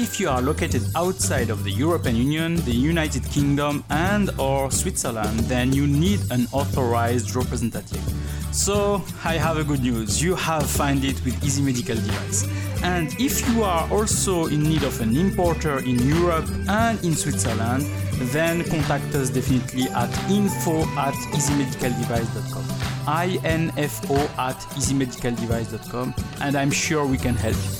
if you are located outside of the European Union, the United Kingdom, and or Switzerland, then you need an authorized representative. So I have a good news. You have found it with Easy Medical Device. And if you are also in need of an importer in Europe and in Switzerland, then contact us definitely at info at easymedicaldevice.com. info at easymedicaldevice.com and I'm sure we can help you.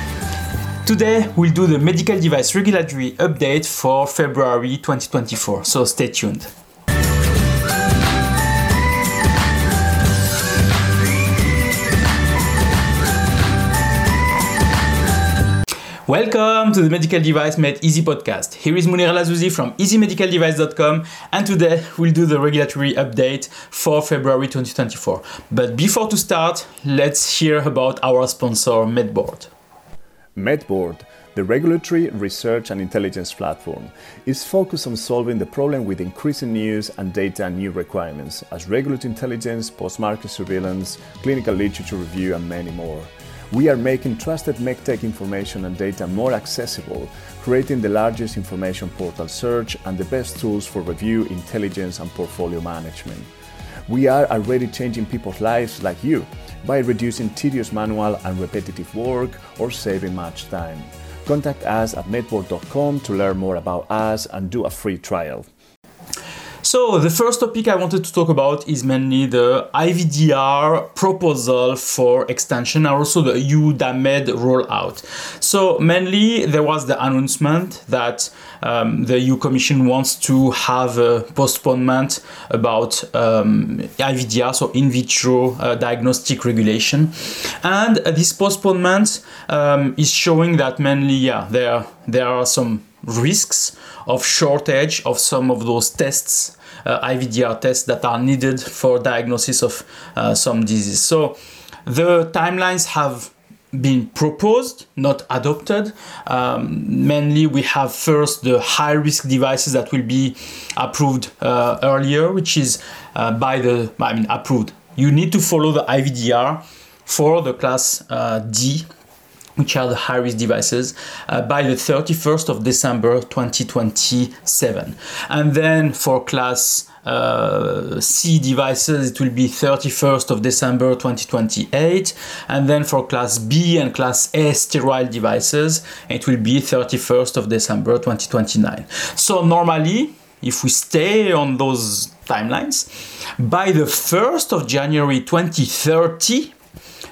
Today, we'll do the medical device regulatory update for February 2024, so stay tuned. Welcome to the Medical Device Made Easy podcast. Here is Monir Lazouzi from easymedicaldevice.com and today we'll do the regulatory update for February 2024. But before to start, let's hear about our sponsor Medboard. Medboard, the regulatory research and intelligence platform, is focused on solving the problem with increasing news and data and new requirements as regulatory intelligence, post-market surveillance, clinical literature review and many more. We are making trusted medtech information and data more accessible, creating the largest information portal search and the best tools for review, intelligence, and portfolio management. We are already changing people's lives like you by reducing tedious manual and repetitive work or saving much time. Contact us at medboard.com to learn more about us and do a free trial. So the first topic I wanted to talk about is mainly the IVDR proposal for extension and also the EUDAMED rollout. So mainly there was the announcement that um, the EU Commission wants to have a postponement about um, IVDR, so in vitro uh, diagnostic regulation, and uh, this postponement um, is showing that mainly yeah there there are some risks of shortage of some of those tests, IVDR tests that are needed for diagnosis of uh, some disease. So the timelines have been proposed, not adopted. Um, mainly, we have first the high risk devices that will be approved uh, earlier, which is uh, by the, I mean, approved. You need to follow the IVDR for the class uh, D which are the high risk devices, uh, by the 31st of December 2027. And then for class uh, C devices, it will be 31st of December 2028. And then for class B and class A sterile devices, it will be 31st of December 2029. So normally, if we stay on those timelines, by the 1st of January 2030,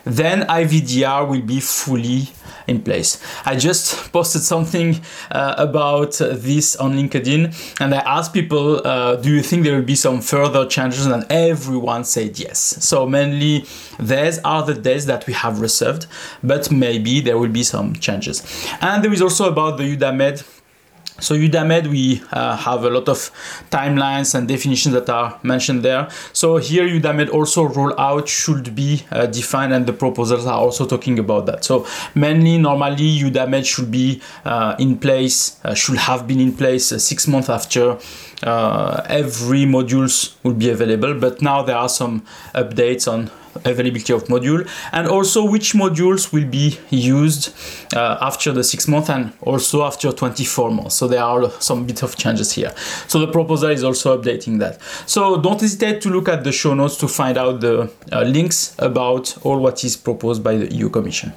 then IVDR will be fully in place. I just posted something uh, about this on LinkedIn and I asked people, uh, do you think there will be some further changes? And everyone said yes. So mainly these are the days that we have reserved, but maybe there will be some changes. And there is also about the EUDAMED so EUDAMED, we uh, have a lot of timelines and definitions that are mentioned there. So here EUDAMED also rollout should be uh, defined and the proposals are also talking about that. So mainly normally EUDAMED should be uh, in place, uh, should have been in place uh, six months after uh, every modules will be available. But now there are some updates on availability of module and also which modules will be used uh, after the six months and also after 24 months. So there are some bit of changes here. So the proposal is also updating that. So don't hesitate to look at the show notes to find out the uh, links about all what is proposed by the eu commission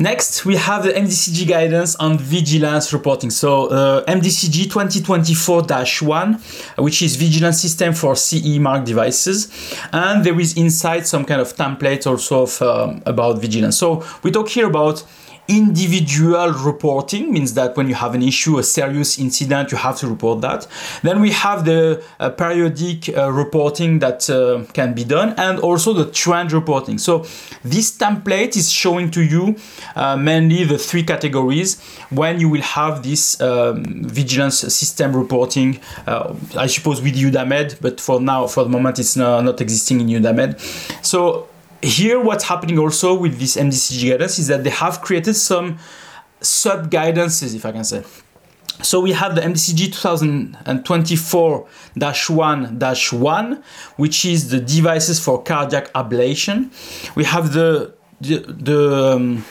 Next, we have the MDCG guidance on vigilance reporting. So, uh, MDCG 2024-1, which is vigilance system for CE mark devices, and there is inside some kind of template also of um, about vigilance. So, we talk here about individual reporting means that when you have an issue, a serious incident, you have to report that. Then we have the uh, periodic uh, reporting that uh, can be done and also the trend reporting. So this template is showing to you uh, mainly the three categories when you will have this um, vigilance system reporting, uh, I suppose with EUDAMED, but for now, for the moment, it's not, not existing in EUDAMED. So here what's happening also with this MDCG guidance is that they have created some sub guidances, if I can say. So we have the MDCG 2024-1-1, which is the devices for cardiac ablation. We have the the, the um,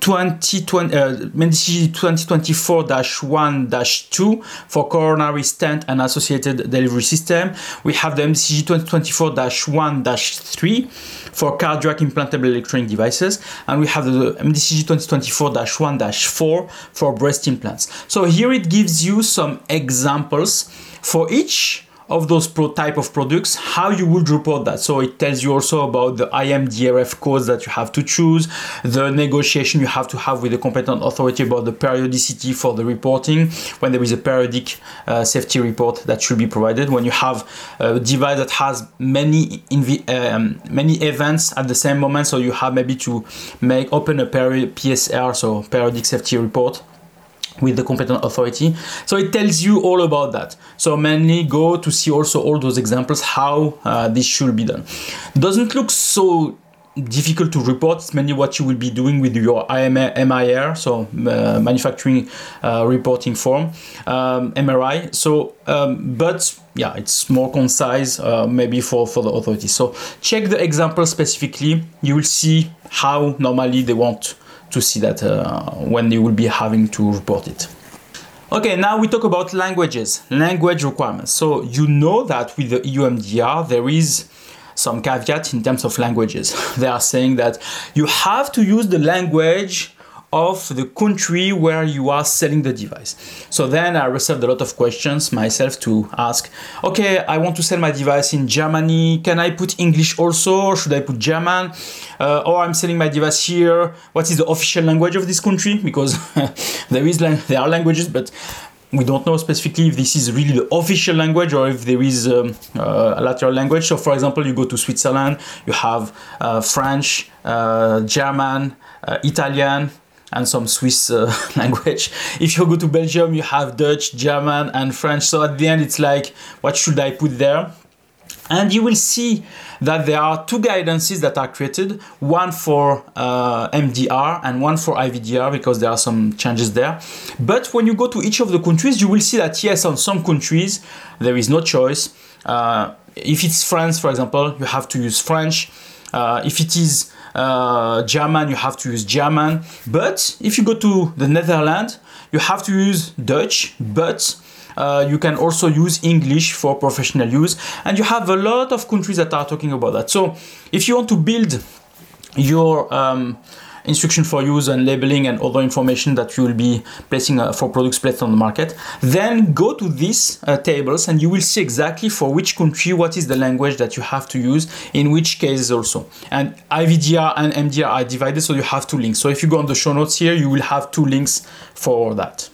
2020, uh, 2024-1-2 for coronary stent and associated delivery system. We have the MDCG 2024-1-3 for cardiac implantable electronic devices, and we have the MDCG 2024-1-4 for breast implants. So here it gives you some examples for each of those pro type of products, how you would report that. So it tells you also about the IMDRF codes that you have to choose, the negotiation you have to have with the competent authority about the periodicity for the reporting, when there is a periodic uh, safety report that should be provided, when you have a device that has many um, many events at the same moment, so you have maybe to make open a peri- PSR, so periodic safety report with the competent authority. So it tells you all about that. So mainly go to see also all those examples how uh, this should be done. Doesn't look so difficult to report. It's mainly what you will be doing with your MIR, so uh, manufacturing uh, reporting form, um, MRI. So, um, but yeah, it's more concise uh, maybe for, for the authorities. So check the example specifically. You will see how normally they want to see that uh, when they will be having to report it. Okay, now we talk about languages, language requirements. So you know that with the EU MDR there is some caveat in terms of languages. they are saying that you have to use the language of the country where you are selling the device. So then I received a lot of questions myself to ask, okay, I want to sell my device in Germany. Can I put English also? Or should I put German? Uh, or I'm selling my device here. What is the official language of this country? Because there is there are languages, but we don't know specifically if this is really the official language or if there is um, uh, a lateral language. So, for example, you go to Switzerland, you have uh, French, uh, German, uh, Italian, and some Swiss uh, language. If you go to Belgium, you have Dutch, German, and French. So at the end, it's like, what should I put there? And you will see that there are two guidances that are created one for uh, MDR and one for IVDR because there are some changes there. But when you go to each of the countries, you will see that yes, on some countries, there is no choice. Uh, if it's France, for example, you have to use French. Uh, if it is uh, German, you have to use German. But if you go to the Netherlands, you have to use Dutch, but uh, you can also use English for professional use. And you have a lot of countries that are talking about that. So if you want to build your um, instruction for use and labeling and other information that you will be placing uh, for products placed on the market. Then go to these uh, tables and you will see exactly for which country what is the language that you have to use in which cases also. And IVDR and MDR are divided so you have two links. So if you go on the show notes here, you will have two links for that.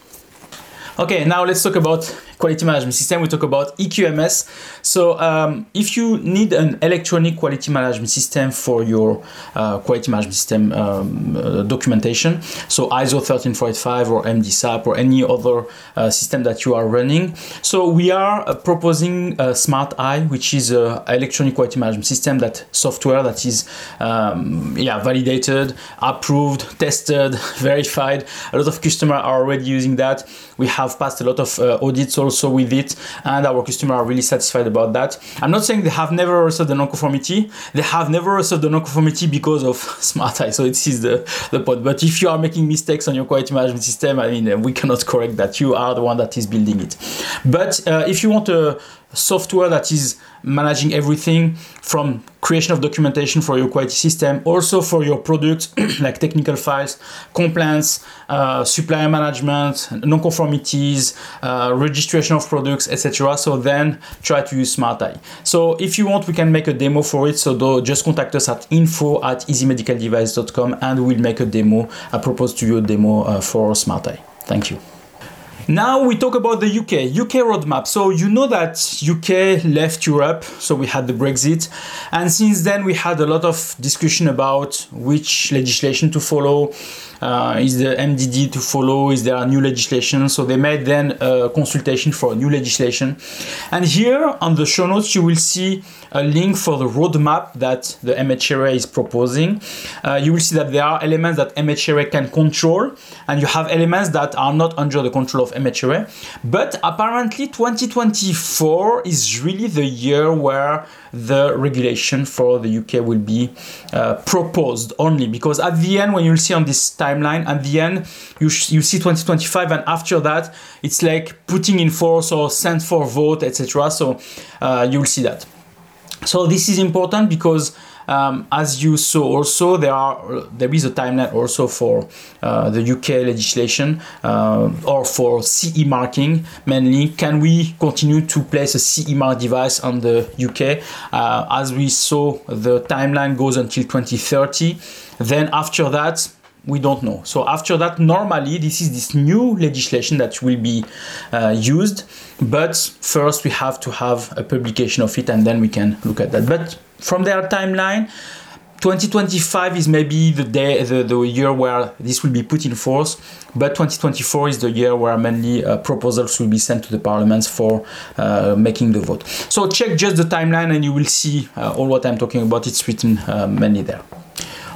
Okay, now let's talk about quality management system. We talk about EQMS. So um, if you need an electronic quality management system for your uh, quality management system um, uh, documentation, so ISO 13485 or MDSAP or any other uh, system that you are running, so we are uh, proposing SmartEye, which is an electronic quality management system that software that is um, yeah validated, approved, tested, verified. A lot of customers are already using that. We have passed a lot of uh, audits also with it, and our customers are really satisfied about that. I'm not saying they have never resolved the non-conformity. They have never resolved the non-conformity because of SmartEye. So this is the, the point. But if you are making mistakes on your quality management system, I mean, we cannot correct that. You are the one that is building it. But uh, if you want a software that is managing everything from creation of documentation for your quality system, also for your products like technical files, compliance, uh, supplier management, non-conformities, uh, registration of products, etc. So then try to use SmartEye. So if you want, we can make a demo for it. So just contact us at info at easymedicaldevice.com and we'll make a demo. I propose to you a demo uh, for SmartEye. Thank you. Now we talk about the UK, UK roadmap. So you know that UK left Europe, so we had the Brexit, and since then we had a lot of discussion about which legislation to follow, uh, is the MDD to follow? Is there a new legislation? So they made then a consultation for a new legislation. And here on the show notes, you will see a link for the roadmap that the MHRA is proposing. Uh, you will see that there are elements that MHRA can control, and you have elements that are not under the control of MHRA. But apparently, 2024 is really the year where the regulation for the UK will be uh, proposed only because at the end, when you'll see on this timeline, at the end, you, you see 2025, and after that, it's like putting in force or sent for vote, etc. So uh, you'll see that. So this is important because um, as you saw also there are there is a timeline also for uh, the UK legislation uh, or for CE marking mainly can we continue to place a CE mark device on the UK uh, as we saw the timeline goes until 2030 then after that we don't know. So after that, normally this is this new legislation that will be uh, used, but first we have to have a publication of it, and then we can look at that. But from their timeline, 2025 is maybe the day, the, the year where this will be put in force, but 2024 is the year where mainly uh, proposals will be sent to the parliaments for uh, making the vote. So check just the timeline, and you will see uh, all what I'm talking about. It's written uh, mainly there.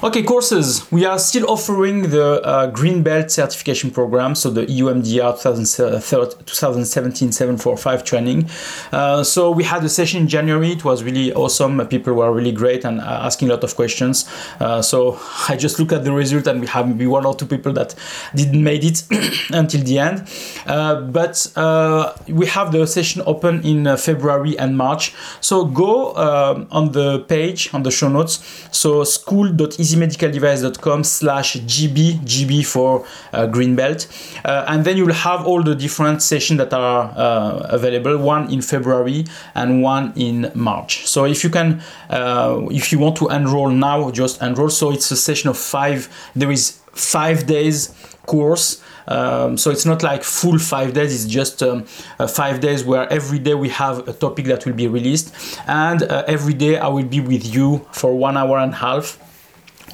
Okay, courses. We are still offering the uh, Green Belt certification program, so the EUMDR 2017-745 training. Uh, so we had a session in January. It was really awesome. People were really great and uh, asking a lot of questions. Uh, so I just look at the result and we have maybe one or two people that didn't made it until the end. Uh, but uh, we have the session open in February and March. So go um, on the page, on the show notes. So school.easy easymedicaldevice.com slash GB, GB for uh, Greenbelt. Uh, and then you'll have all the different sessions that are uh, available, one in February and one in March. So if you can, uh, if you want to enroll now, just enroll. So it's a session of five, there is five days course. Um, so it's not like full five days, it's just um, uh, five days where every day we have a topic that will be released. And uh, every day I will be with you for one hour and a half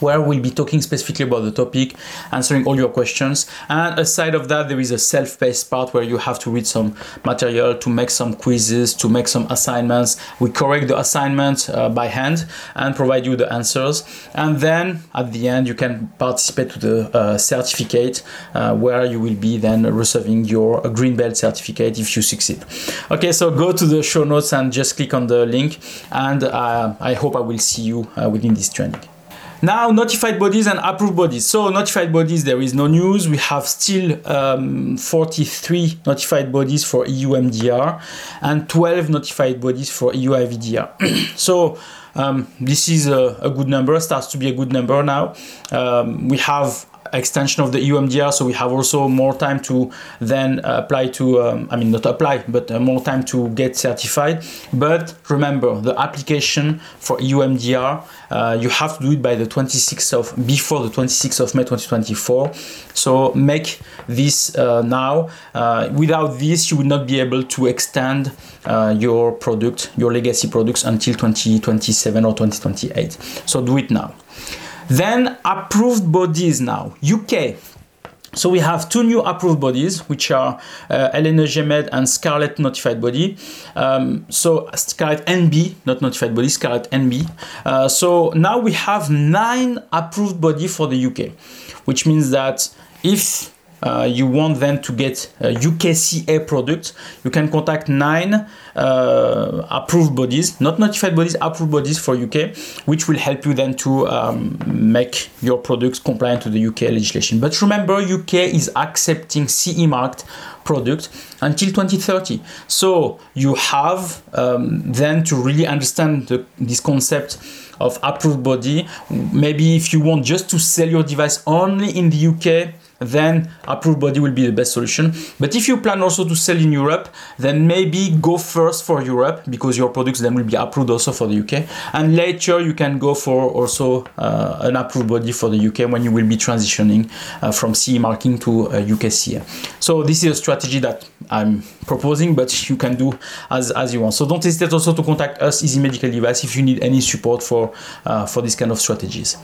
where we'll be talking specifically about the topic, answering all your questions. And aside of that, there is a self-paced part where you have to read some material, to make some quizzes, to make some assignments. We correct the assignment uh, by hand and provide you the answers. And then at the end, you can participate to the uh, certificate uh, where you will be then receiving your green belt certificate if you succeed. Okay, so go to the show notes and just click on the link. And uh, I hope I will see you uh, within this training. Now, notified bodies and approved bodies. So, notified bodies, there is no news. We have still um, 43 notified bodies for EU MDR and 12 notified bodies for EU IVDR. so, um, this is a, a, good number, starts to be a good number now. Um, we have extension of the EU MDR, so we have also more time to then apply to, um, I mean, not apply, but uh, more time to get certified. But remember, the application for EU MDR, uh, you have to do it by the 26th of, before the 26th of May 2024. So make this uh, now. Uh, without this, you will not be able to extend uh, your product, your legacy products until 2027 or 2028. So do it now. Then approved bodies now. UK. So we have two new approved bodies, which are uh, LNEG and Scarlet Notified Body. Um, so Scarlet NB, not Notified Body, Scarlet NB. Uh, so now we have nine approved body for the UK, which means that if uh, you want then to get a UKCA product, you can contact nine uh, approved bodies, not notified bodies, approved bodies for UK, which will help you then to um, make your products compliant to the UK legislation. But remember, UK is accepting CE marked product until 2030. So you have um, then to really understand the, this concept of approved body. Maybe if you want just to sell your device only in the UK, then approved body will be the best solution. But if you plan also to sell in Europe, then maybe go first for Europe because your products then will be approved also for the UK. And later you can go for also uh, an approved body for the UK when you will be transitioning uh, from CE marking to uh, UKCA. So this is a strategy that I'm proposing, but you can do as, as you want. So don't hesitate also to contact us, Easy Medical Device, if you need any support for, uh, for this kind of strategies.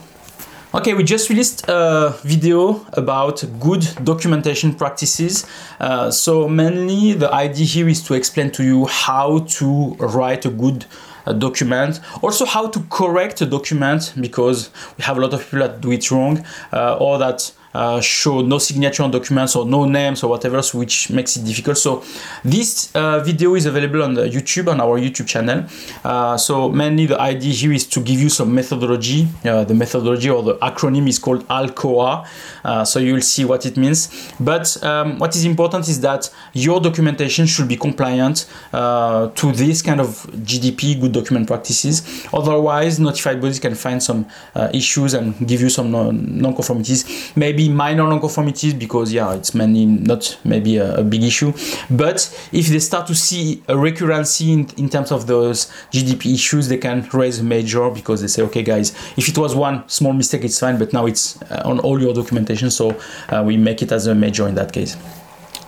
Okay, we just released a video about good documentation practices. Uh, so mainly the idea here is to explain to you how to write a good uh, document, also how to correct a document because we have a lot of people that do it wrong uh, or that uh, show no signature on documents or no names or whatever, so which makes it difficult. So this uh, video is available on YouTube on our YouTube channel. Uh, so mainly the idea here is to give you some methodology. Uh, the methodology or the acronym is called ALCOA. Uh, so you will see what it means. But um, what is important is that your documentation should be compliant to this kind of GDP, good document practices. Otherwise, notified bodies can find some issues and give you some non-conformities. Maybe maybe minor non-conformities because yeah it's mainly not maybe a, a, big issue. But if they start to see a recurrency in, in terms of those gdp issues they can raise major because they say okay guys if it was one small mistake it's fine but now it's uh, on all your documentation so uh, we make it as a major in that case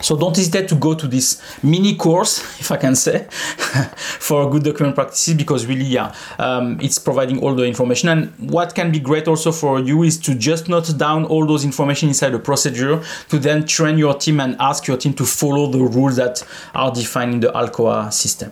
so don't hesitate to go to this mini course, if I can say, for good document practices because really, yeah, um, it's providing all the information. And what can be great also for you is to just note down all those information inside the procedure to then train your team and ask your team to follow the rules that are defined in the ALCOA system.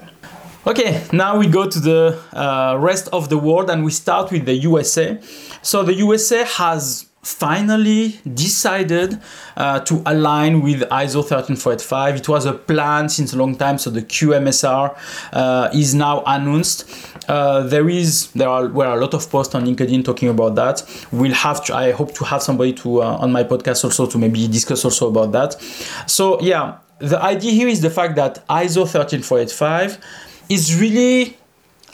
Okay, now we go to the uh, rest of the world and we start with the USA. So the USA has finally decided uh, to align with ISO 13485. It was a plan since a long time, so the QMSR uh, is now announced. Uh, there is there are were a lot of posts on LinkedIn talking about that. We'll have to, I hope to have somebody to uh, on my podcast also to maybe discuss also about that. So yeah, the idea here is the fact that ISO 13485 is really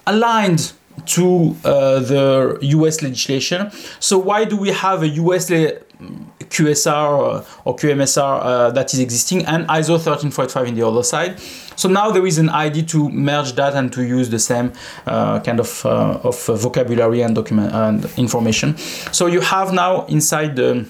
aligned to uh, the US legislation. So why do we have a US le- QSR or QMSR uh, that is existing and ISO 13485 in the other side? So now there is an idea to merge that and to use the same uh, kind of, uh, of vocabulary and document and information. So you have now inside the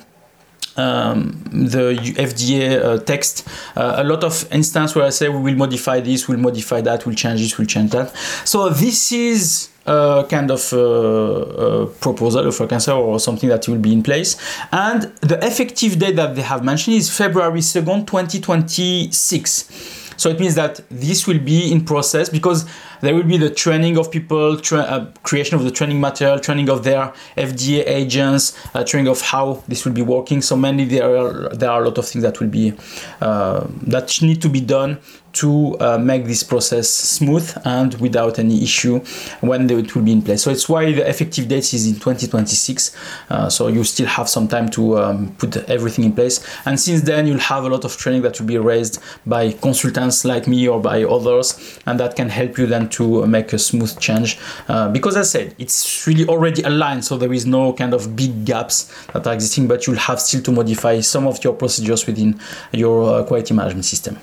um, the FDA uh, text, uh, a lot of instance where I say we will modify this, we'll modify that, we'll change this, we'll change that. So this is a kind of uh, uh proposal for cancer or something that will be in place. And the effective date that they have mentioned is February 2nd, 2026. So it means that this will be in process because there will be the training of people, tra- uh, creation of the training material, training of their FDA agents, uh, training of how this will be working. So mainly there are there are a lot of things that will be uh, that need to be done to uh, make this process smooth and without any issue when it will be in place. So it's why the effective date is in 2026. Uh, so you still have some time to um, put everything in place. And since then, you'll have a lot of training that will be raised by consultants like me or by others, and that can help you then to make a smooth change. Uh, because as I said, it's really already aligned, so there is no kind of big gaps that are existing, but you'll have still to modify some of your procedures within your uh, quality management system.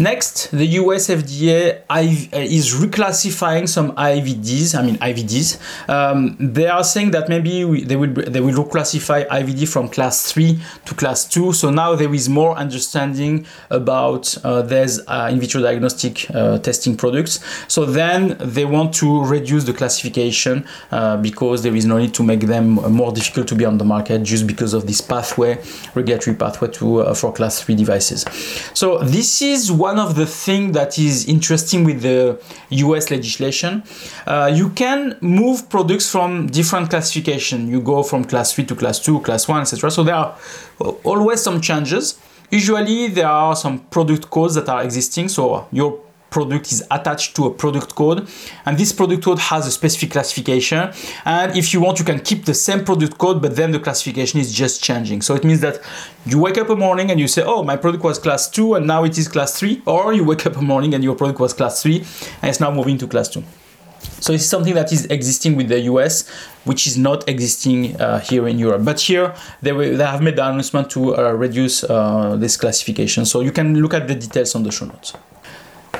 Next, the US FDA uh, is reclassifying some IVDs. I mean IVDs. Um, they are saying that maybe we, they will they will reclassify IVD from class three to class two. So now there is more understanding about uh, there's uh, in vitro diagnostic uh, testing products. So then they want to reduce the classification uh, because there is no need to make them more difficult to be on the market just because of this pathway, regulatory pathway to uh, for class three devices. So this is what one of the things that is interesting with the US legislation. Uh, you can move products from different classification. You go from class 3 to class 2, class 1, etc. So there are always some changes. usually there are some product codes that are existing. So your product is attached to a product code and this product code has a specific classification and if you want you can keep the same product code but then the classification is just changing so it means that you wake up a morning and you say oh my product was class 2 and now it is class 3 or you wake up a morning and your product was class 3 and it's now moving to class 2 so it's something that is existing with the US, which is not existing uh, here in Europe. But here they, they have made the announcement to uh, reduce uh, this classification. So you can look at the details on the show notes.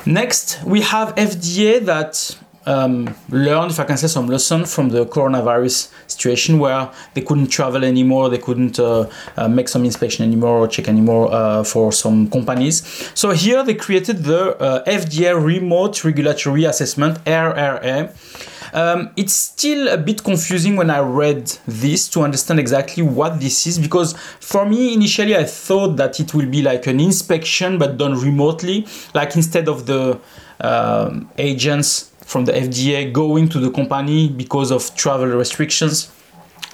Next, we have FDA that um, learned, if I can say, some lesson from the coronavirus situation where they couldn't travel anymore, they couldn't uh, uh, make some inspection anymore or check anymore uh, for some companies. So here they created the uh, FDA Remote Regulatory Assessment (RRA). Um, it's still a bit confusing when I read this to understand exactly what this is because for me initially I thought that it will be like an inspection but done remotely, like instead of the um, agents from the FDA going to the company because of travel restrictions,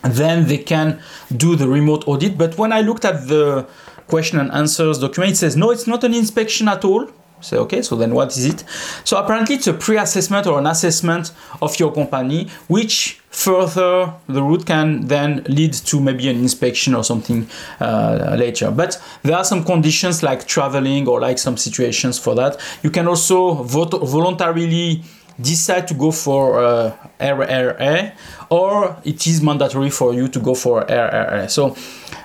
then they can do the remote audit. But when I looked at the question and answers document, it says no, it's not an inspection at all. Say, okay, so then what is it? So apparently it's a pre-assessment or an assessment of your company, which further the route can then lead to maybe an inspection or something uh, later. But there are some conditions like traveling or like some situations for that. You can also vote voluntarily decide to go for uh, RRA or it is mandatory for you to go for RRA. So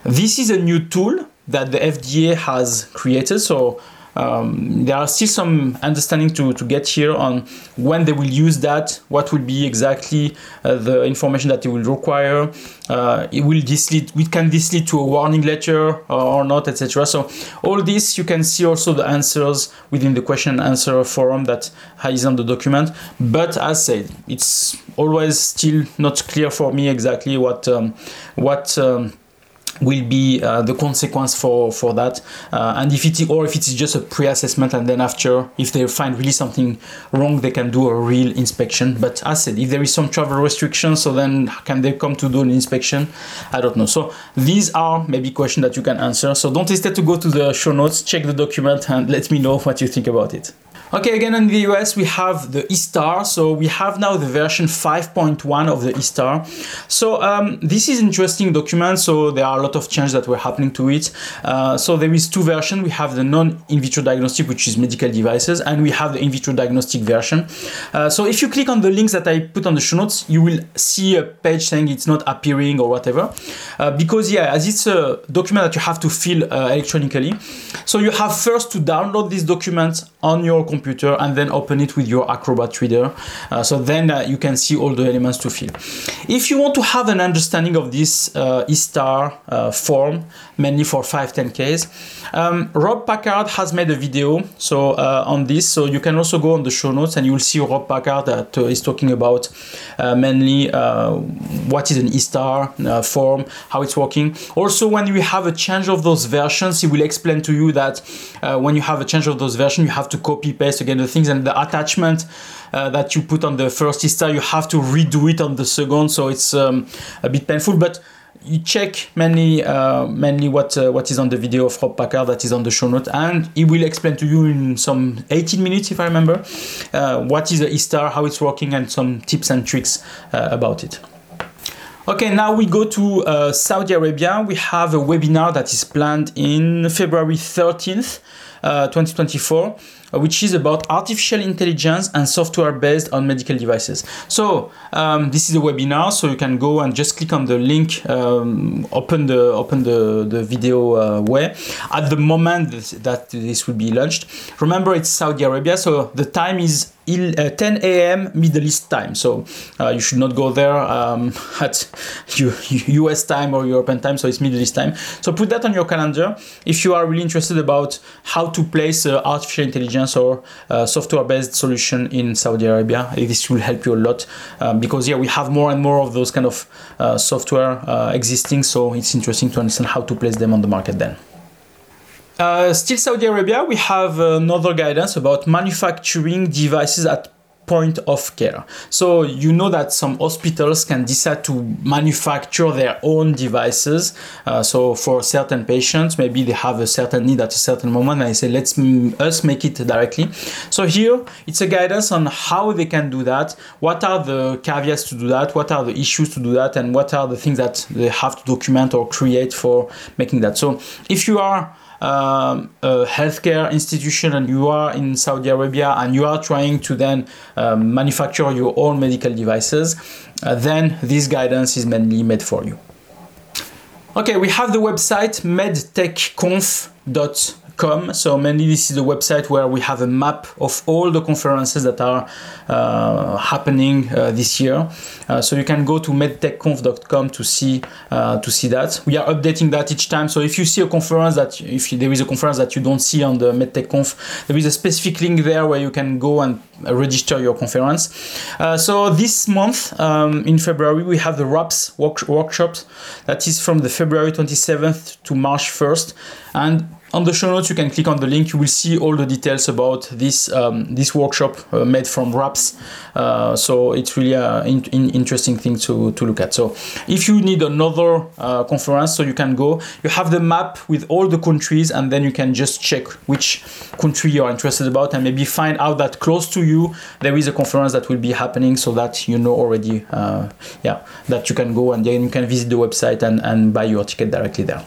this is a new tool that the FDA has created. So um, there are still some understanding to, to get here on when they will use that, what will be exactly uh, the information that it will require. Uh, it will this lead, it can this lead to a warning letter or not, etc. So all this you can see also the answers within the question and answer forum that is on the document. But as said, it's always still not clear for me exactly what um, what. Um, will be uh, the consequence for for that. Uh, and if it or if it is just a pre-assessment and then after if they find really something wrong they can do a real inspection. But as said if there is some travel restrictions so then can they come to do an inspection? I don't know. So these are maybe questions that you can answer. So don't hesitate to go to the show notes check the document and let me know what you think about it Okay, again in the US we have the eStar. So we have now the version 5.1 of the eStar. So um, this is interesting document. So there are a lot of changes that were happening to it. Uh, so there is two versions. We have the non-in vitro diagnostic, which is medical devices, and we have the in vitro diagnostic version. Uh, so if you click on the links that I put on the show notes, you will see a page saying it's not appearing or whatever. Uh, because yeah, as it's a document that you have to fill uh, electronically. So you have first to download this document on your computer computer and then open it with your Acrobat Reader. Uh, so then uh, you can see all the elements to fill. If you want to have an understanding of this uh, eStar uh, form, mainly for 510Ks, um, Rob Packard has made a video so uh, on this. So you can also go on the show notes and you will see Rob Packard that uh, is talking about mainly what is an eStar form, how it's working. Also, when you have a change of those versions, he will explain to you that when you have a change of those versions, you have to copy paste again the things and the attachment uh, that you put on the first eStar, you have to redo it on the second, so it's um, a bit painful. But you check mainly uh, mainly what uh, what is on the video of Rob Packard that is on the show note, and he will explain to you in some 18 minutes, if I remember, uh, what is the eStar, how it's working, and some tips and tricks uh, about it. Okay, now we go to uh, Saudi Arabia. We have a webinar that is planned in February 13th, 2024 uh, which is about artificial intelligence and software based on medical devices. So um, this is a webinar, so you can go and just click on the link, um, open the open the the video uh, way. At the moment that this will be launched, remember it's Saudi Arabia, so the time is uh, 10 a.m. Middle East time. So uh, you should not go there um, at US time or European time. So it's Middle East time. So put that on your calendar if you are really interested about how to place uh, artificial intelligence or uh, software-based solution in Saudi Arabia. This will help you a lot um, because yeah, we have more and more of those kind of uh, software uh, existing. So it's interesting to understand how to place them on the market then. Uh, still Saudi Arabia, we have another guidance about manufacturing devices at point of care. So you know that some hospitals can decide to manufacture their own devices. Uh, so for certain patients, maybe they have a certain need at a certain moment, and they say, "Let's m- us make it directly." So here it's a guidance on how they can do that. What are the caveats to do that? What are the issues to do that? And what are the things that they have to document or create for making that? So if you are um, a healthcare institution and you are in Saudi Arabia and you are trying to then um, manufacture your own medical devices, uh, then this guidance is mainly made for you. Okay, we have the website medtechconf.com com. So mainly this is the website where we have a map of all the conferences that are uh, happening uh, this year. Uh, so you can go to medtechconf.com to see uh, to see that. We are updating that each time. So if you see a conference that if there is a conference that you don't see on the medtechconf, there is a specific link there where you can go and register your conference. Uh, so this month um, in February we have the RAPS work- workshops that is from the February 27th to March 1st and on the show notes you can click on the link. You will see all the details about this um, this workshop uh, made from RAPS. uh, so it's really an in, in interesting thing to, to look at. So if you need another uh, conference so you can go. You have the map with all the countries and then you can just check which country you're interested about and maybe find out that close to you there is a conference that will be happening so that you know already uh, yeah that you can go and then you can visit the website and, and buy your ticket directly there.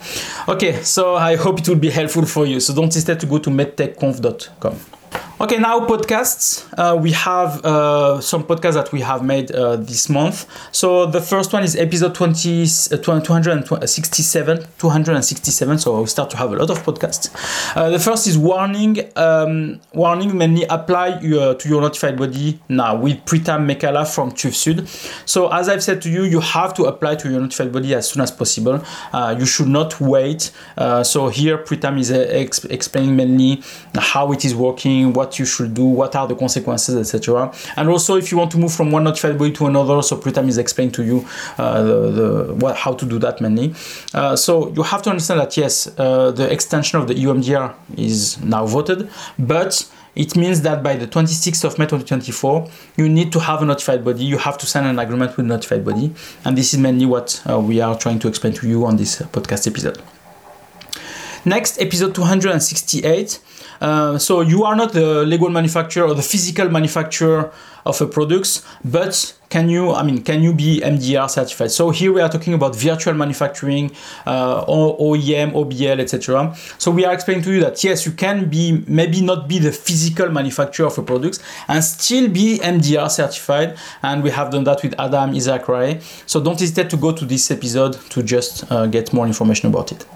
Okay so i hope it will be helpful for you. So don't hesitate to go to medtechconf.com. Okay, now podcasts. Uh, we have uh, some podcasts that we have made uh, this month. So the first one is episode 20, uh, 267, 267. So we start to have a lot of podcasts. Uh, the first is warning. Um, warning mainly apply uh, to your notified body now with Pritam Mekala from TÜV Sud. So as I've said to you, you have to apply to your notified body as soon as possible. you should not wait. so here Pritam is exp- explaining mainly how it is working, what what you should do, what are the consequences, etc. And also, if you want to move from one notified body to another, so Pritam is explaining to you uh, the, the what, how to do that mainly. Uh, so you have to understand that yes, uh, the extension of the EU MDR is now voted, but it means that by the 26th of May 2024, you need to have a notified body. You have to sign an agreement with notified body, and this is mainly what uh, we are trying to explain to you on this podcast episode. Next, episode 268. Uh, so you are not the legal manufacturer or the physical manufacturer of a products, but can you, I mean, can you be MDR certified? So here we are talking about virtual manufacturing, uh, OEM, OBL, etc. So we are explaining to you that yes, you can be maybe not be the physical manufacturer of a product and still be MDR certified. And we have done that with Adam Isaac Ray. So don't hesitate to go to this episode to just uh, get more information about it.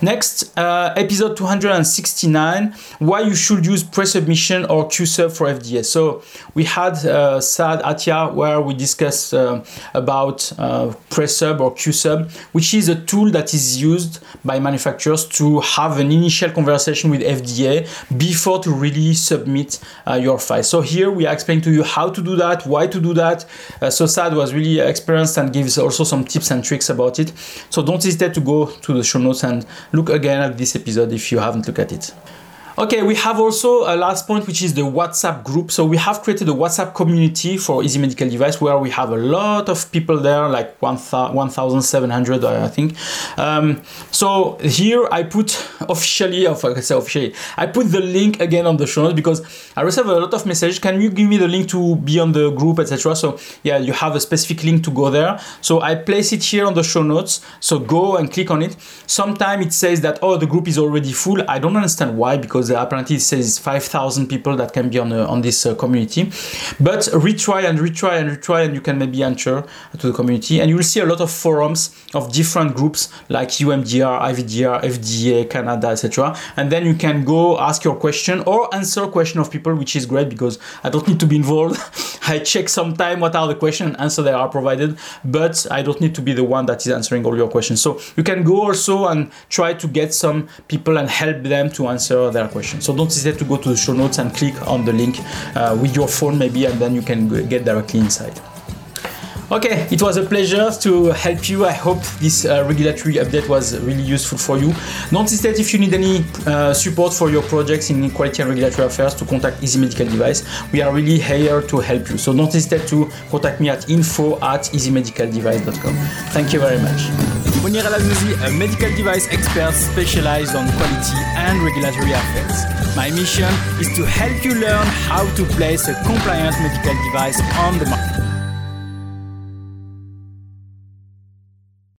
Next, uh, episode 269, why you should use pre-submission or QSub for FDA. So we had uh, Saad Atia where we discussed uh, about uh, pre-sub or QSub, which is a tool that is used by manufacturers to have an initial conversation with FDA before to really submit uh, your file. So here we are explaining to you how to do that, why to do that. Uh, so Saad was really experienced and gives also some tips and tricks about it. So don't hesitate to go to the show notes and look again at this episode if you haven't looked at it. Okay, we have also a last point, which is the WhatsApp group. So we have created a WhatsApp community for Easy Medical Device where we have a lot of people there, like 1,700, I think. Um, so here I put officially, or I say officially, I put the link again on the show notes because I receive a lot of messages. Can you give me the link to be on the group, etc.? So yeah, you have a specific link to go there. So I place it here on the show notes. So go and click on it. Sometimes it says that oh the group is already full. I don't understand why because apparently it says 5,000 people that can be on, uh, on this uh, community. But retry and retry and retry, and you can maybe enter to the community. And you will see a lot of forums of different groups like EU MDR, IVDR, FDA, Canada, etc. And then you can go ask your question or answer question of people, which is great because I don't need to be involved. I check sometime what are the questions and answer that are provided, but I don't need to be the one that is answering all your questions. So you can go also and try to get some people and help them to answer their questions question. So don't hesitate to go to the show notes and click on the link uh, with your phone maybe, and then you can get directly inside. Okay, it was a pleasure to help you. I hope this uh, regulatory update was really useful for you. Don't hesitate if you need any uh, support for your projects in quality and regulatory affairs to contact Easy Medical Device. We are really here to help you. So don't hesitate to contact me at info at easymedicaldevice.com. Thank you very much. Monir Al a medical device expert specialized on quality and regulatory affairs. My mission is to help you learn how to place a compliant medical device on the market.